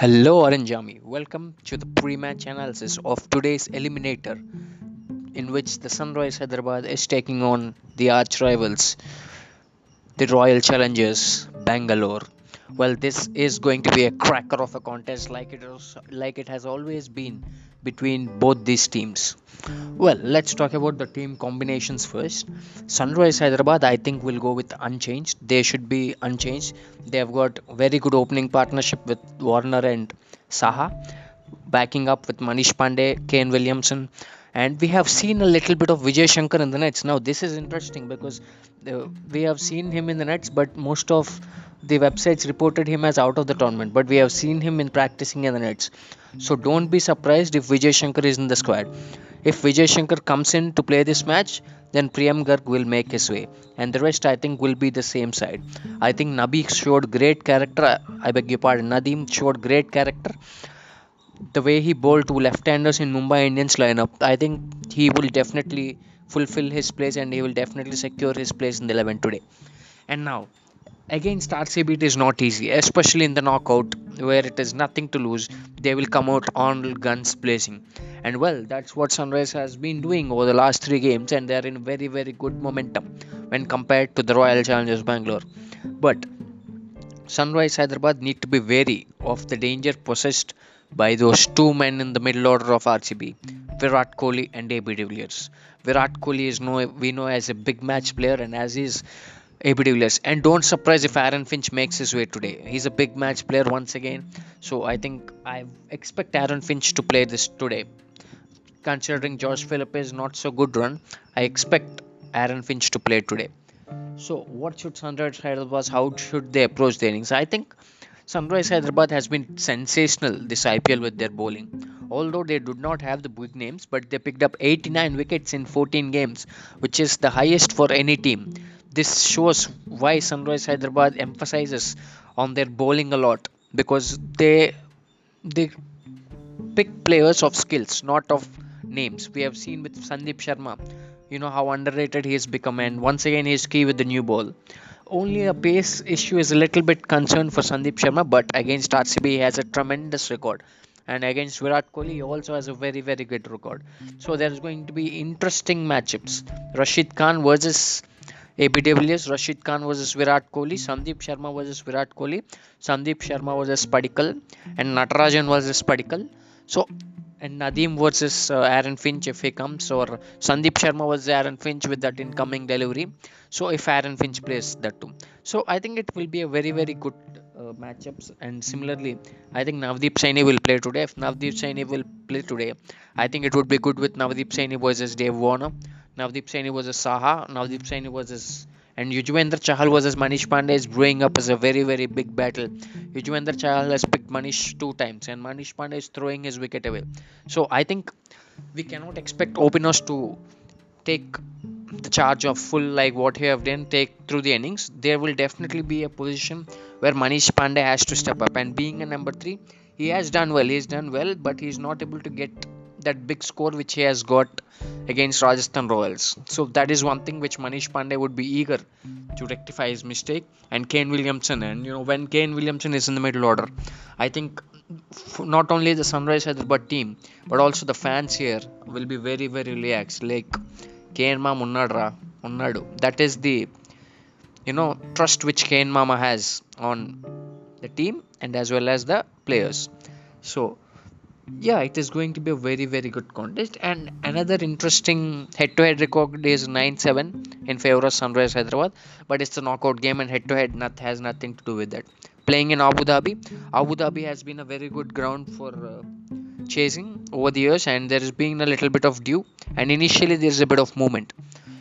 Hello Orange Army, welcome to the pre-match analysis of today's eliminator in which the Sunrise Hyderabad is taking on the arch rivals, the Royal Challengers Bangalore. Well, this is going to be a cracker of a contest like it was, like it has always been between both these teams. Well, let's talk about the team combinations first. Sunrise Hyderabad, I think, will go with unchanged. They should be unchanged. They have got very good opening partnership with Warner and Saha, backing up with Manish Pandey, Kane Williamson, and we have seen a little bit of Vijay Shankar in the nets. Now, this is interesting because uh, we have seen him in the nets, but most of the websites reported him as out of the tournament. But we have seen him in practicing in the nets. So don't be surprised if Vijay Shankar is in the squad. If Vijay Shankar comes in to play this match, then Priyam Garg will make his way. And the rest, I think, will be the same side. I think Nabi showed great character. I beg your pardon. Nadeem showed great character. The way he bowled to left-handers in Mumbai Indians lineup, I think he will definitely fulfill his place and he will definitely secure his place in the 11 today. And now, against RCB it is not easy, especially in the knockout where it is nothing to lose. They will come out on guns blazing, and well, that's what Sunrise has been doing over the last three games, and they are in very very good momentum when compared to the Royal Challengers Bangalore. But Sunrise Hyderabad need to be wary of the danger possessed by those two men in the middle order of RCB, Virat Kohli and AB de Villiers. Virat Kohli is know we know as a big match player and as is AB de Villiers. And don't surprise if Aaron Finch makes his way today. He's a big match player once again. So I think I expect Aaron Finch to play this today. Considering Josh Philippe not so good run, I expect Aaron Finch to play today. So what should Sunrise Hyderabad? How should they approach the innings? I think Sunrise Hyderabad has been sensational this IPL with their bowling. Although they did not have the big names, but they picked up 89 wickets in 14 games, which is the highest for any team. This shows why Sunrise Hyderabad emphasizes on their bowling a lot because they they pick players of skills, not of names. We have seen with Sandeep Sharma, you know how underrated he has become, and once again he is key with the new ball. Only a pace issue is a little bit concerned for Sandeep Sharma, but against RCB he has a tremendous record. And against Virat Kohli, he also has a very, very good record. So there's going to be interesting matchups. Rashid Khan versus AB de Villiers, Rashid Khan versus Virat Kohli, Sandeep Sharma versus Virat Kohli, Sandeep Sharma versus Padikkal, and Natarajan versus Padikkal. So and Nadeem versus uh, Aaron Finch if he comes, or Sandeep Sharma versus Aaron Finch with that incoming delivery. So if Aaron Finch plays that too, so I think it will be a very very good uh, matchups. And similarly, I think Navdeep Saini will play today. If Navdeep Saini will play today, I think it would be good with Navdeep Saini versus Dave Warner. Navdeep Saini versus Saha. Navdeep Saini versus and Yuzvendra Chahal versus Manish Pandey is brewing up as a very very big battle. Yuzvendra Chahal has picked Manish two times and Manish Pandey is throwing his wicket away. So I think we cannot expect openers to take the charge of full like what he have done take through the innings. There will definitely be a position where Manish Pandey has to step up and being a number three, he has done well. He's done well, but he's not able to get that big score which he has got against Rajasthan Royals. So that is one thing which Manish Pandey would be eager to rectify his mistake. And Kane Williamson, and you know when Kane Williamson is in the middle order, I think not only the Sunrise Hyderabad team but also the fans here will be very very relaxed. Like Kane Mama Unnadra, Unnadu. That is the you know trust which Kane Mama has on the team and as well as the players. So yeah, it is going to be a very very good contest. And another interesting head-to-head record is 9-7 in favor of Sunrise Hyderabad, but it's a knockout game and head-to-head not, has nothing to do with that. Playing in Abu Dhabi, Abu Dhabi has been a very good ground for uh, chasing over the years, and there has been a little bit of dew, and initially there is a bit of movement.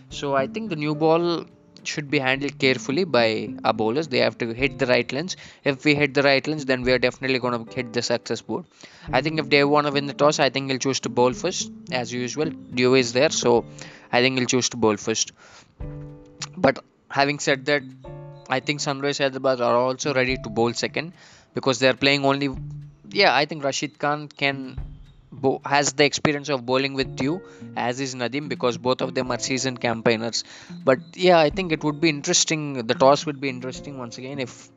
So I think the new ball should be handled carefully by our bowlers. They have to hit the right lens. If we hit the right lens, then we are definitely going to hit the success board. I think if they want to win the toss, I think he'll choose to bowl first, as usual. Dew is there, so I think he'll choose to bowl first. But having said that, I think Sunrise Hyderabad are also ready to bowl second because they are playing only. Yeah, I think Rashid Khan can bo- has the experience of bowling with you as is Nadeem, because both of them are seasoned campaigners. But yeah, I think it would be interesting. The toss would be interesting once again if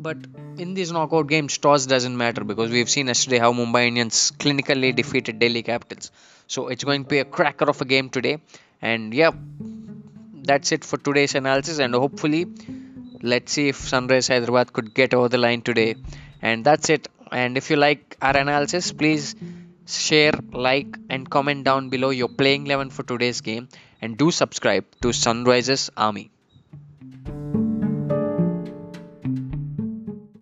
but in these knockout games, toss doesn't matter because we've seen yesterday how Mumbai Indians clinically defeated Delhi Capitals. So it's going to be a cracker of a game today. And yeah, that's it for today's analysis. And hopefully, let's see if Sunrise Hyderabad could get over the line today. And that's it. And if you like our analysis, please share, like, and comment down below your playing 11 for today's game. And do subscribe to Sunrises Army.